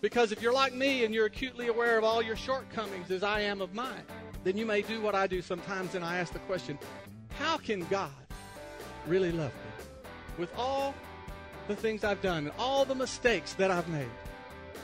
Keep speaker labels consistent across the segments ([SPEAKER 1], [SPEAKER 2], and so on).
[SPEAKER 1] Because if you're like me and you're acutely aware of all your shortcomings as I am of mine, then you may do what I do sometimes and I ask the question, how can God really love me? With all the things I've done and all the mistakes that I've made.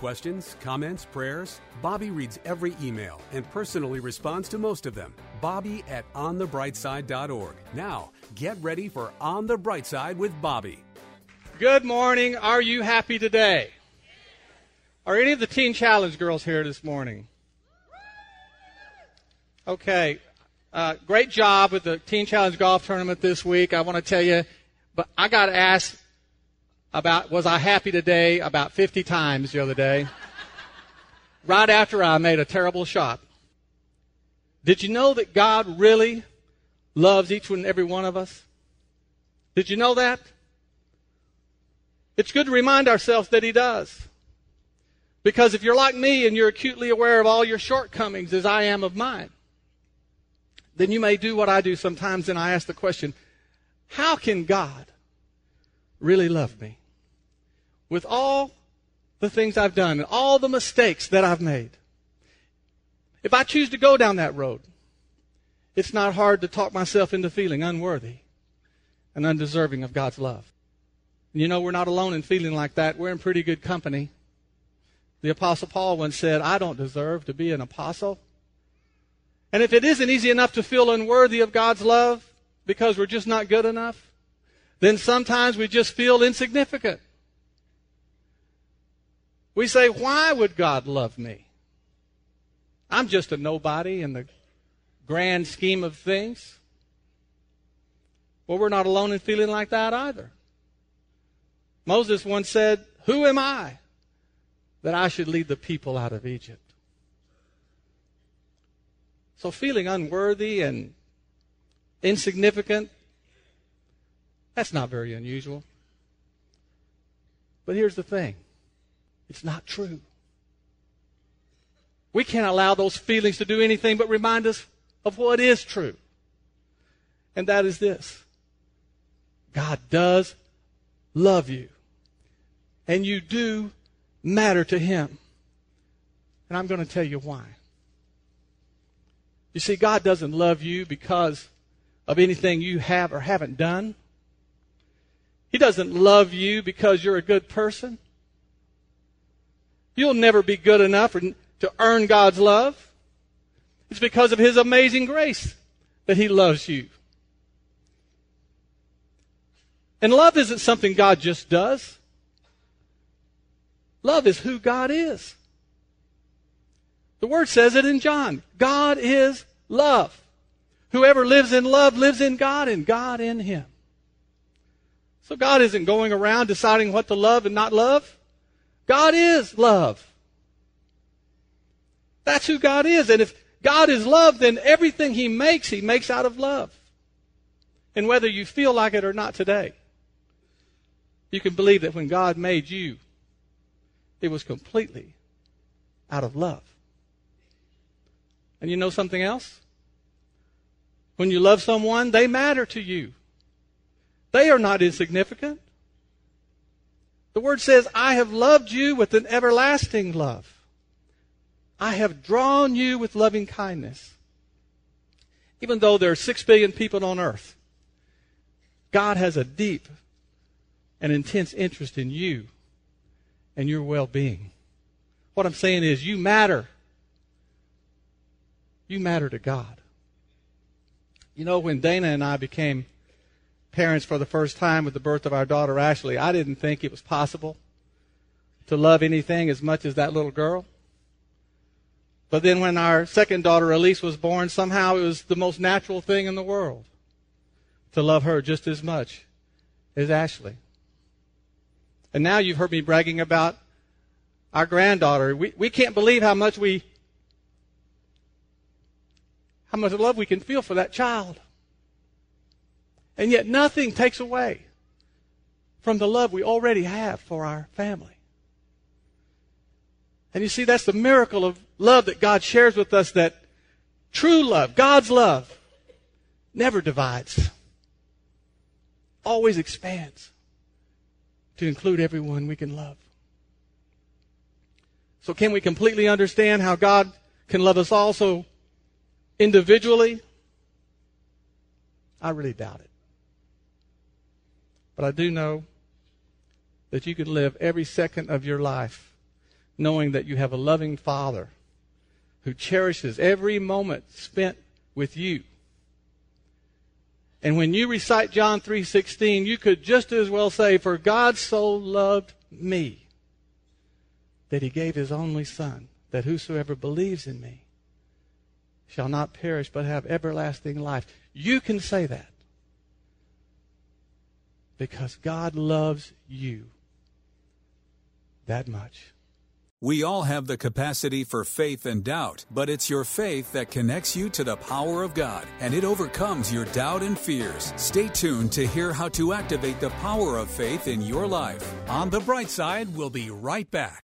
[SPEAKER 2] Questions, comments, prayers? Bobby reads every email and personally responds to most of them. Bobby at onthebrightside.org. Now, get ready for On the Bright Side with Bobby.
[SPEAKER 1] Good morning. Are you happy today? Are any of the Teen Challenge girls here this morning? Okay. Uh, great job with the Teen Challenge golf tournament this week. I want to tell you, but I got asked about was I happy today about 50 times the other day. right after I made a terrible shot. Did you know that God really loves each and every one of us? Did you know that? It's good to remind ourselves that He does. Because if you're like me and you're acutely aware of all your shortcomings as I am of mine, then you may do what I do sometimes and I ask the question, how can God really love me? with all the things I've done and all the mistakes that I've made. If I choose to go down that road, it's not hard to talk myself into feeling unworthy and undeserving of God's love. You know, we're not alone in feeling like that. We're in pretty good company. The Apostle Paul once said, I don't deserve to be an apostle. And if it isn't easy enough to feel unworthy of God's love because we're just not good enough, then sometimes we just feel insignificant. We say, why would God love me? I'm just a nobody in the grand scheme of things. Well, we're not alone in feeling like that either. Moses once said, Who am I that I should lead the people out of Egypt? So feeling unworthy and insignificant, that's not very unusual. But here's the thing it's not true. We can't allow those feelings to do anything but remind us of what is true. And that is this God does love you. And you do matter to Him. And I'm going to tell you why. You see, God doesn't love you because of anything you have or haven't done. He doesn't love you because you're a good person. You'll never be good enough to earn God's love. It's because of His amazing grace that He loves you. And love isn't something God just does. Love is who God is. The Word says it in John. God is love. Whoever lives in love lives in God and God in him. So God isn't going around deciding what to love and not love. God is love. That's who God is. And if God is love, then everything He makes, He makes out of love. And whether you feel like it or not today, you can believe that when God made you, it was completely out of love. And you know something else? When you love someone, they matter to you. They are not insignificant. The word says, I have loved you with an everlasting love. I have drawn you with loving kindness. Even though there are six billion people on earth, God has a deep and intense interest in you and your well being. What I'm saying is, you matter. You matter to God. You know, when Dana and I became parents for the first time with the birth of our daughter Ashley, I didn't think it was possible to love anything as much as that little girl. But then when our second daughter Elise was born, somehow it was the most natural thing in the world to love her just as much as Ashley. And now you've heard me bragging about our granddaughter. We, we can't believe how much we, how much love we can feel for that child. And yet nothing takes away from the love we already have for our family. And you see, that's the miracle of love that God shares with us that true love, God's love, never divides, always expands to include everyone we can love. So can we completely understand how God can love us also individually? I really doubt it. But I do know that you can live every second of your life knowing that you have a loving Father who cherishes every moment spent with you. And when you recite John 3:16, you could just as well say for God so loved me that he gave his only son that whosoever believes in me shall not perish but have everlasting life. You can say that because God loves you that much.
[SPEAKER 2] We all have the capacity for faith and doubt, but it's your faith that connects you to the power of God, and it overcomes your doubt and fears. Stay tuned to hear how to activate the power of faith in your life. On the bright side, we'll be right back.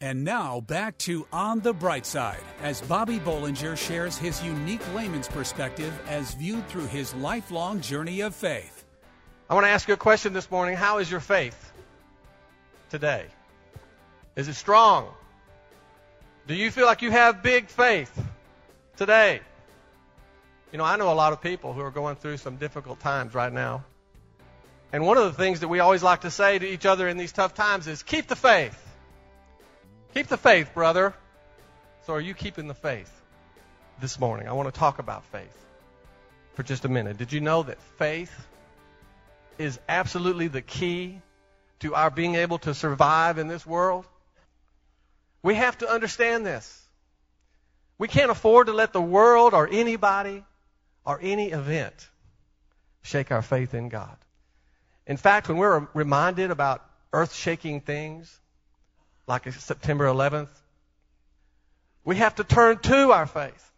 [SPEAKER 2] And now back to On the Bright Side as Bobby Bollinger shares his unique layman's perspective as viewed through his lifelong journey of faith.
[SPEAKER 1] I want to ask you a question this morning. How is your faith today? Is it strong? Do you feel like you have big faith today? You know, I know a lot of people who are going through some difficult times right now. And one of the things that we always like to say to each other in these tough times is keep the faith. Keep the faith, brother. So, are you keeping the faith this morning? I want to talk about faith for just a minute. Did you know that faith is absolutely the key to our being able to survive in this world? We have to understand this. We can't afford to let the world or anybody or any event shake our faith in God. In fact, when we're reminded about earth shaking things, like September 11th. We have to turn to our faith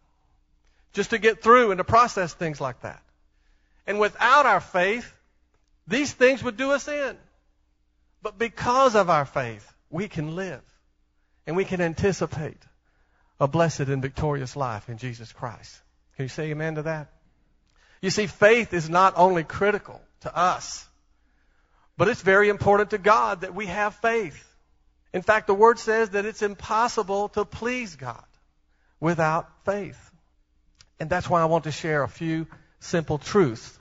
[SPEAKER 1] just to get through and to process things like that. And without our faith, these things would do us in. But because of our faith, we can live and we can anticipate a blessed and victorious life in Jesus Christ. Can you say amen to that? You see, faith is not only critical to us, but it's very important to God that we have faith. In fact, the word says that it's impossible to please God without faith. And that's why I want to share a few simple truths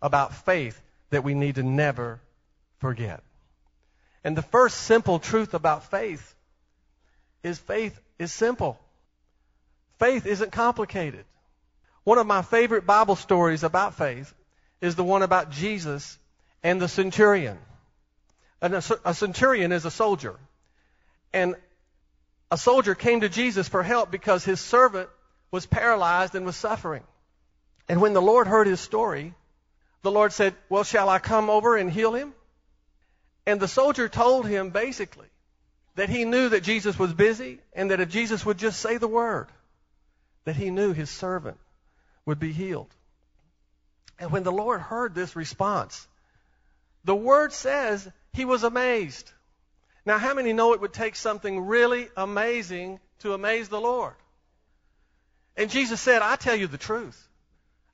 [SPEAKER 1] about faith that we need to never forget. And the first simple truth about faith is faith is simple. Faith isn't complicated. One of my favorite Bible stories about faith is the one about Jesus and the centurion. And a, centurion is a soldier. And a soldier came to Jesus for help because his servant was paralyzed and was suffering. And when the Lord heard his story, the Lord said, Well, shall I come over and heal him? And the soldier told him basically that he knew that Jesus was busy and that if Jesus would just say the word, that he knew his servant would be healed. And when the Lord heard this response, the word says he was amazed. Now, how many know it would take something really amazing to amaze the Lord? And Jesus said, I tell you the truth.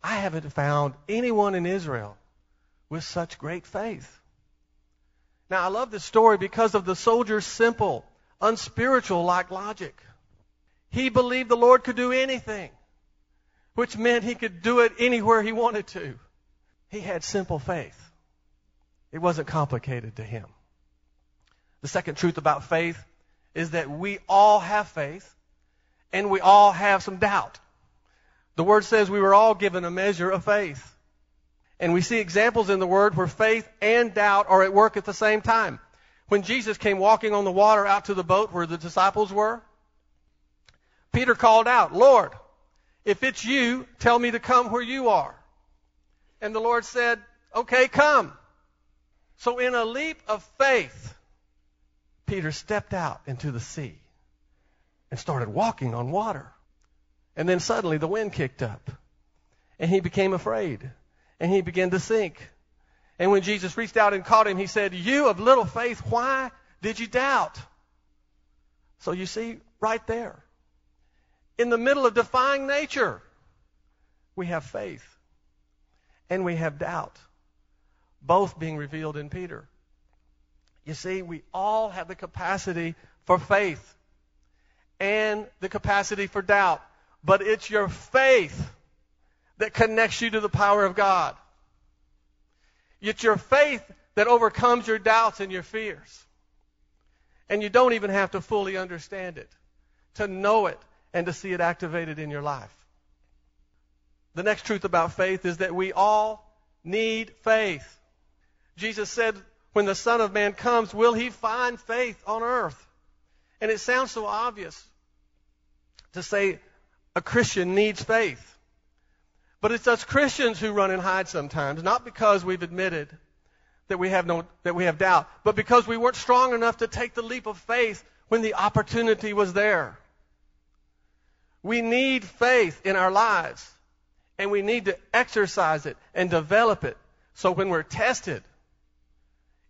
[SPEAKER 1] I haven't found anyone in Israel with such great faith. Now, I love this story because of the soldier's simple, unspiritual like logic. He believed the Lord could do anything, which meant he could do it anywhere he wanted to. He had simple faith. It wasn't complicated to him. The second truth about faith is that we all have faith and we all have some doubt. The word says we were all given a measure of faith. And we see examples in the word where faith and doubt are at work at the same time. When Jesus came walking on the water out to the boat where the disciples were, Peter called out, Lord, if it's you, tell me to come where you are. And the Lord said, okay, come. So in a leap of faith, Peter stepped out into the sea and started walking on water. And then suddenly the wind kicked up and he became afraid and he began to sink. And when Jesus reached out and caught him, he said, You of little faith, why did you doubt? So you see, right there, in the middle of defying nature, we have faith and we have doubt, both being revealed in Peter. You see, we all have the capacity for faith and the capacity for doubt. But it's your faith that connects you to the power of God. It's your faith that overcomes your doubts and your fears. And you don't even have to fully understand it, to know it and to see it activated in your life. The next truth about faith is that we all need faith. Jesus said, when the Son of Man comes, will he find faith on earth? And it sounds so obvious to say a Christian needs faith. But it's us Christians who run and hide sometimes, not because we've admitted that we have no that we have doubt, but because we weren't strong enough to take the leap of faith when the opportunity was there. We need faith in our lives, and we need to exercise it and develop it so when we're tested,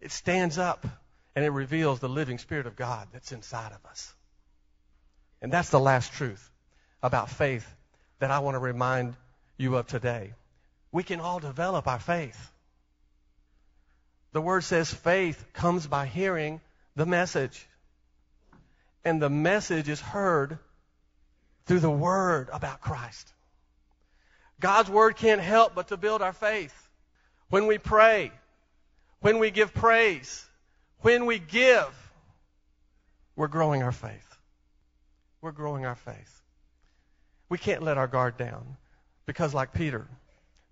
[SPEAKER 1] it stands up and it reveals the living Spirit of God that's inside of us. And that's the last truth about faith that I want to remind you of today. We can all develop our faith. The word says faith comes by hearing the message. And the message is heard through the word about Christ. God's word can't help but to build our faith. When we pray, when we give praise, when we give, we're growing our faith. We're growing our faith. We can't let our guard down because, like Peter,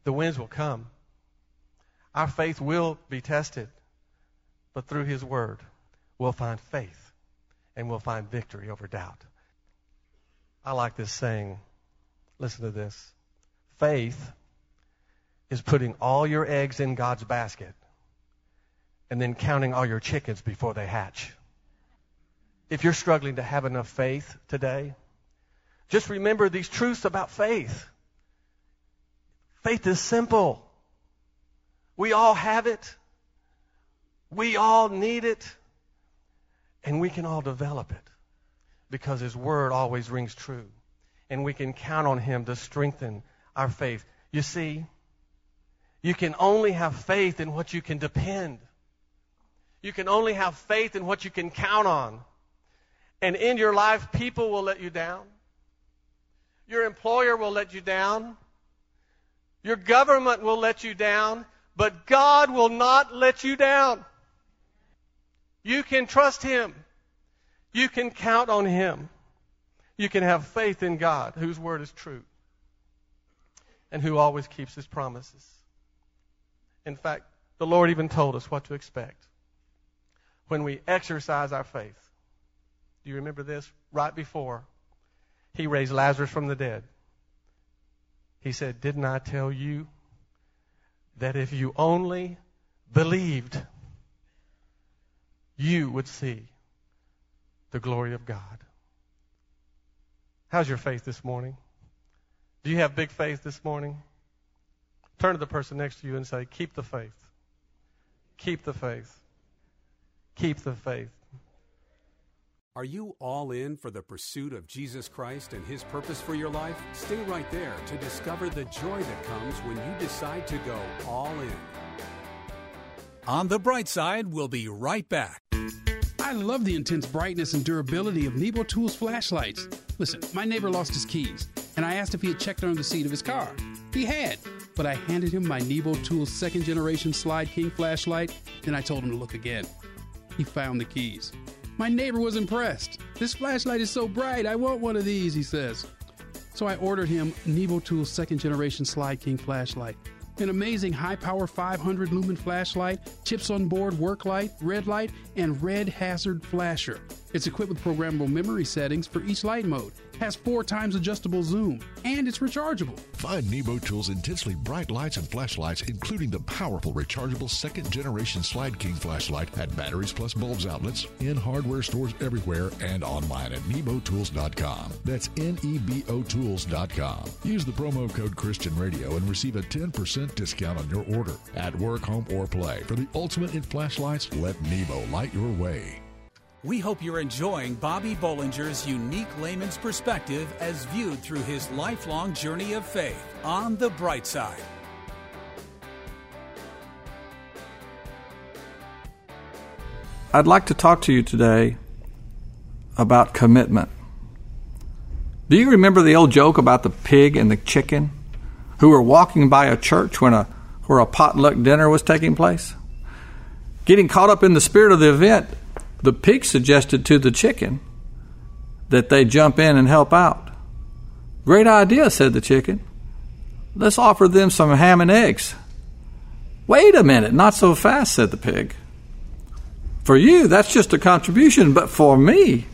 [SPEAKER 1] the winds will come. Our faith will be tested, but through His Word, we'll find faith and we'll find victory over doubt. I like this saying. Listen to this. Faith is putting all your eggs in God's basket and then counting all your chickens before they hatch. If you're struggling to have enough faith today, just remember these truths about faith. Faith is simple. We all have it. We all need it. And we can all develop it because His Word always rings true. And we can count on Him to strengthen our faith. You see, you can only have faith in what you can depend. You can only have faith in what you can count on. And in your life, people will let you down. Your employer will let you down. Your government will let you down. But God will not let you down. You can trust Him. You can count on Him. You can have faith in God, whose word is true, and who always keeps His promises. In fact, the Lord even told us what to expect when we exercise our faith. Do you remember this? Right before he raised Lazarus from the dead, he said, Didn't I tell you that if you only believed, you would see the glory of God? How's your faith this morning? Do you have big faith this morning? Turn to the person next to you and say, Keep the faith. Keep the faith keep the faith.
[SPEAKER 3] Are you all in for the pursuit of Jesus Christ and His purpose for your life? Stay right there to discover the joy that comes when you decide to go all in.
[SPEAKER 2] On the Bright Side, we'll be right back.
[SPEAKER 4] I love the intense brightness and durability of Nebo Tools flashlights. Listen, my neighbor lost his keys, and I asked if he had checked under the seat of his car. He had, but I handed him my Nebo Tools second generation Slyde King flashlight, then I told him to look again. He found the keys. My neighbor was impressed. This flashlight is so bright, I want one of these, he says. So I ordered him Nebo Tools second generation Slyde King flashlight. An amazing high power 500 lumen flashlight, chips on board work light, red light, and red hazard flasher. It's equipped with programmable memory settings for each light mode has four times adjustable zoom, and it's rechargeable.
[SPEAKER 5] Find Nebo Tools' intensely bright lights and flashlights, including the powerful rechargeable second generation Slyde King flashlight at Batteries Plus Bulbs outlets, in hardware stores everywhere, and online at nebotools.com. That's N E B O Tools.com. Use the promo code Christian Radio and receive a 10% discount on your order. At work, home, or play. For the ultimate in flashlights, let Nebo light your way.
[SPEAKER 2] We hope you're enjoying Bobby Bollinger's unique layman's perspective as viewed through his lifelong journey of faith on the bright side.
[SPEAKER 6] I'd like to talk to you today about commitment. Do you remember the old joke about the pig and the chicken who were walking by a church when a where a potluck dinner was taking place? Getting caught up in the spirit of the event, the pig suggested to the chicken that they jump in and help out. Great idea, said the chicken. Let's offer them some ham and eggs. Wait a minute, not so fast, said the pig. For you, that's just a contribution, but for me,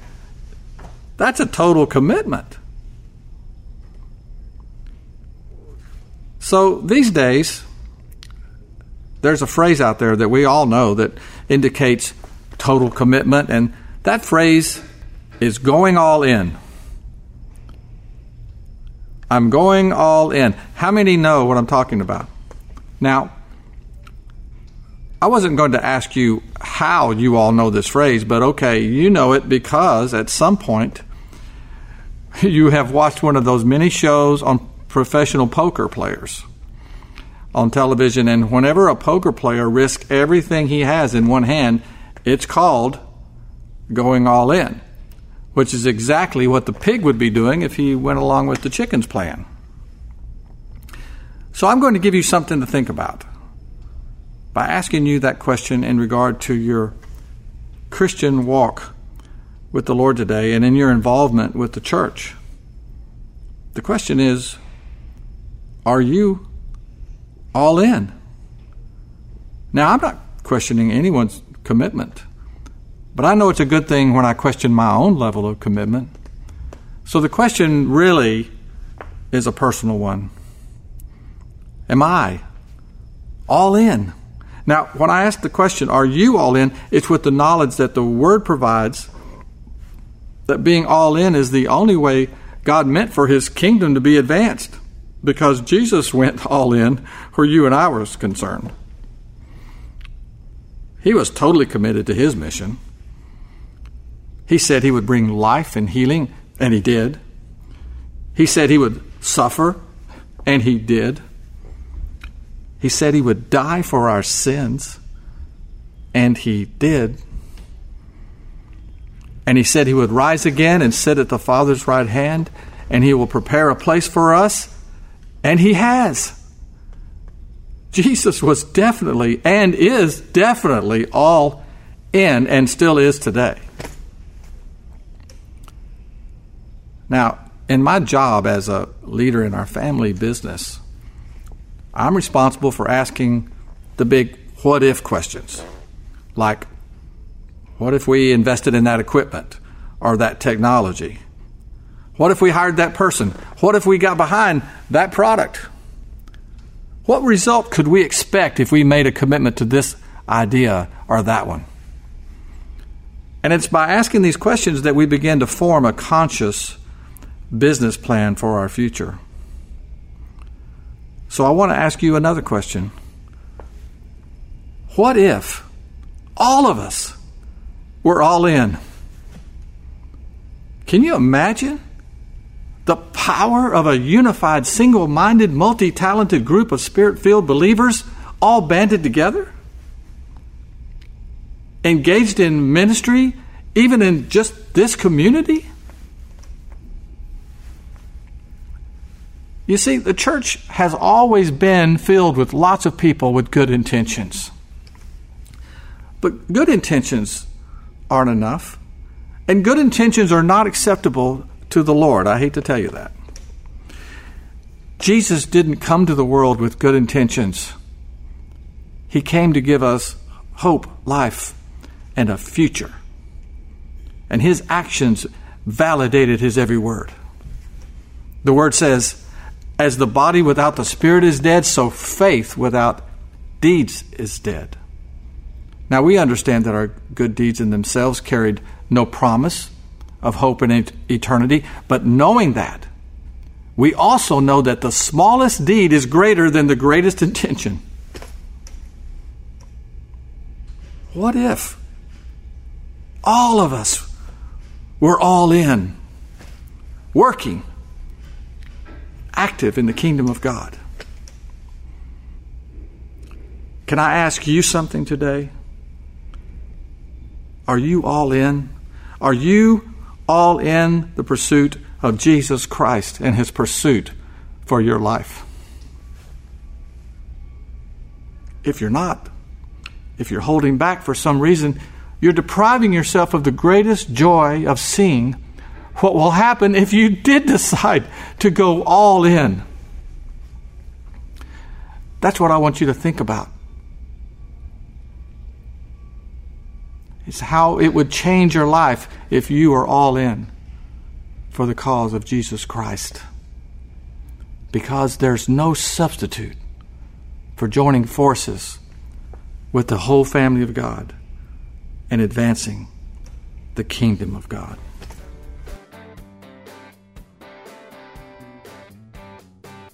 [SPEAKER 6] that's a total commitment. So these days, there's a phrase out there that we all know that indicates total commitment, and that phrase is going all in. I'm going all in. How many know what I'm talking about? Now, I wasn't going to ask you how you all know this phrase, but okay, you know it because at some point you have watched one of those many shows on professional poker players on television, and whenever a poker player risks everything he has in one hand, it's called going all in, which is exactly what the pig would be doing if he went along with the chicken's plan. So I'm going to give you something to think about by asking you that question in regard to your Christian walk with the Lord today and in your involvement with the church. The question is Are you all in? Now, I'm not questioning anyone's commitment. But I know it's a good thing when I question my own level of commitment. So the question really is a personal one Am I all in? Now, when I ask the question, Are you all in? it's with the knowledge that the Word provides that being all in is the only way God meant for His kingdom to be advanced because Jesus went all in where you and I was concerned. He was totally committed to his mission. He said he would bring life and healing, and he did. He said he would suffer, and he did. He said he would die for our sins, and he did. And he said he would rise again and sit at the Father's right hand, and he will prepare a place for us, and he has. Jesus was definitely and is definitely all in and still is today. Now, in my job as a leader in our family business, I'm responsible for asking the big what if questions. Like, what if we invested in that equipment or that technology? What if we hired that person? What if we got behind that product? What result could we expect if we made a commitment to this idea or that one? And it's by asking these questions that we begin to form a conscious business plan for our future. So I want to ask you another question. What if all of us were all in? Can you imagine? The power of a unified, single minded, multi talented group of spirit filled believers all banded together? engaged in ministry, even in just this community? You see, the church has always been filled with lots of people with good intentions. But good intentions aren't enough. And good intentions are not acceptable to the Lord. I hate to tell you that. Jesus didn't come to the world with good intentions. He came to give us hope, life, and a future. And his actions validated his every word. The word says, as the body without the spirit is dead, so faith without deeds is dead. Now we understand that our good deeds in themselves carried no promise of hope in eternity, but knowing that, we also know that the smallest deed is greater than the greatest intention. What if all of us were all in, working, active in the kingdom of God. Can I ask you something today? Are you all in? Are you all in the pursuit of Jesus Christ and his pursuit for your life? If you're not, if you're holding back for some reason, you're depriving yourself of the greatest joy of seeing what will happen if you did decide to go all in. That's what I want you to think about. It's how it would change your life if you are all in for the cause of Jesus Christ. Because there's no substitute for joining forces with the whole family of God and advancing the kingdom of God.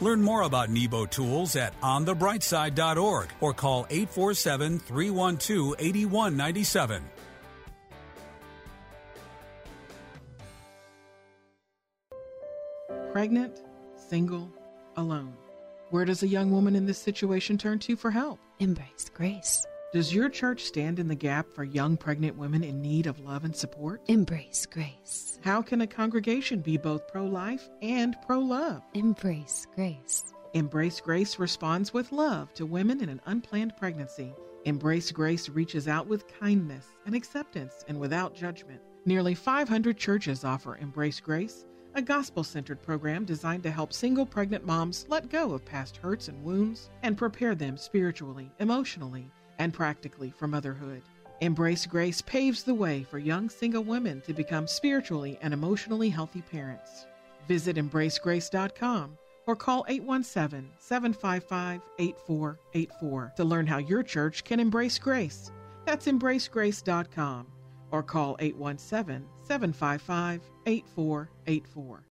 [SPEAKER 2] Learn more about Nebo Tools at onthebrightside.org or call 847 312 8197.
[SPEAKER 7] Pregnant, single, alone. Where does a young woman in this situation turn to for help?
[SPEAKER 8] Embrace grace.
[SPEAKER 7] Does your church stand in the gap for young pregnant women in need of love and support?
[SPEAKER 8] Embrace grace.
[SPEAKER 7] How can a congregation be both pro life and pro love?
[SPEAKER 8] Embrace grace.
[SPEAKER 7] Embrace Grace responds with love to women in an unplanned pregnancy. Embrace Grace reaches out with kindness and acceptance and without judgment. Nearly 500 churches offer Embrace Grace, a gospel centered program designed to help single pregnant moms let go of past hurts and wounds and prepare them spiritually, emotionally, and practically for motherhood. Embrace Grace paves the way for young single women to become spiritually and emotionally healthy parents. Visit embracegrace.com or call 817 755 8484 to learn how your church can embrace grace. That's embracegrace.com or call 817 755 8484.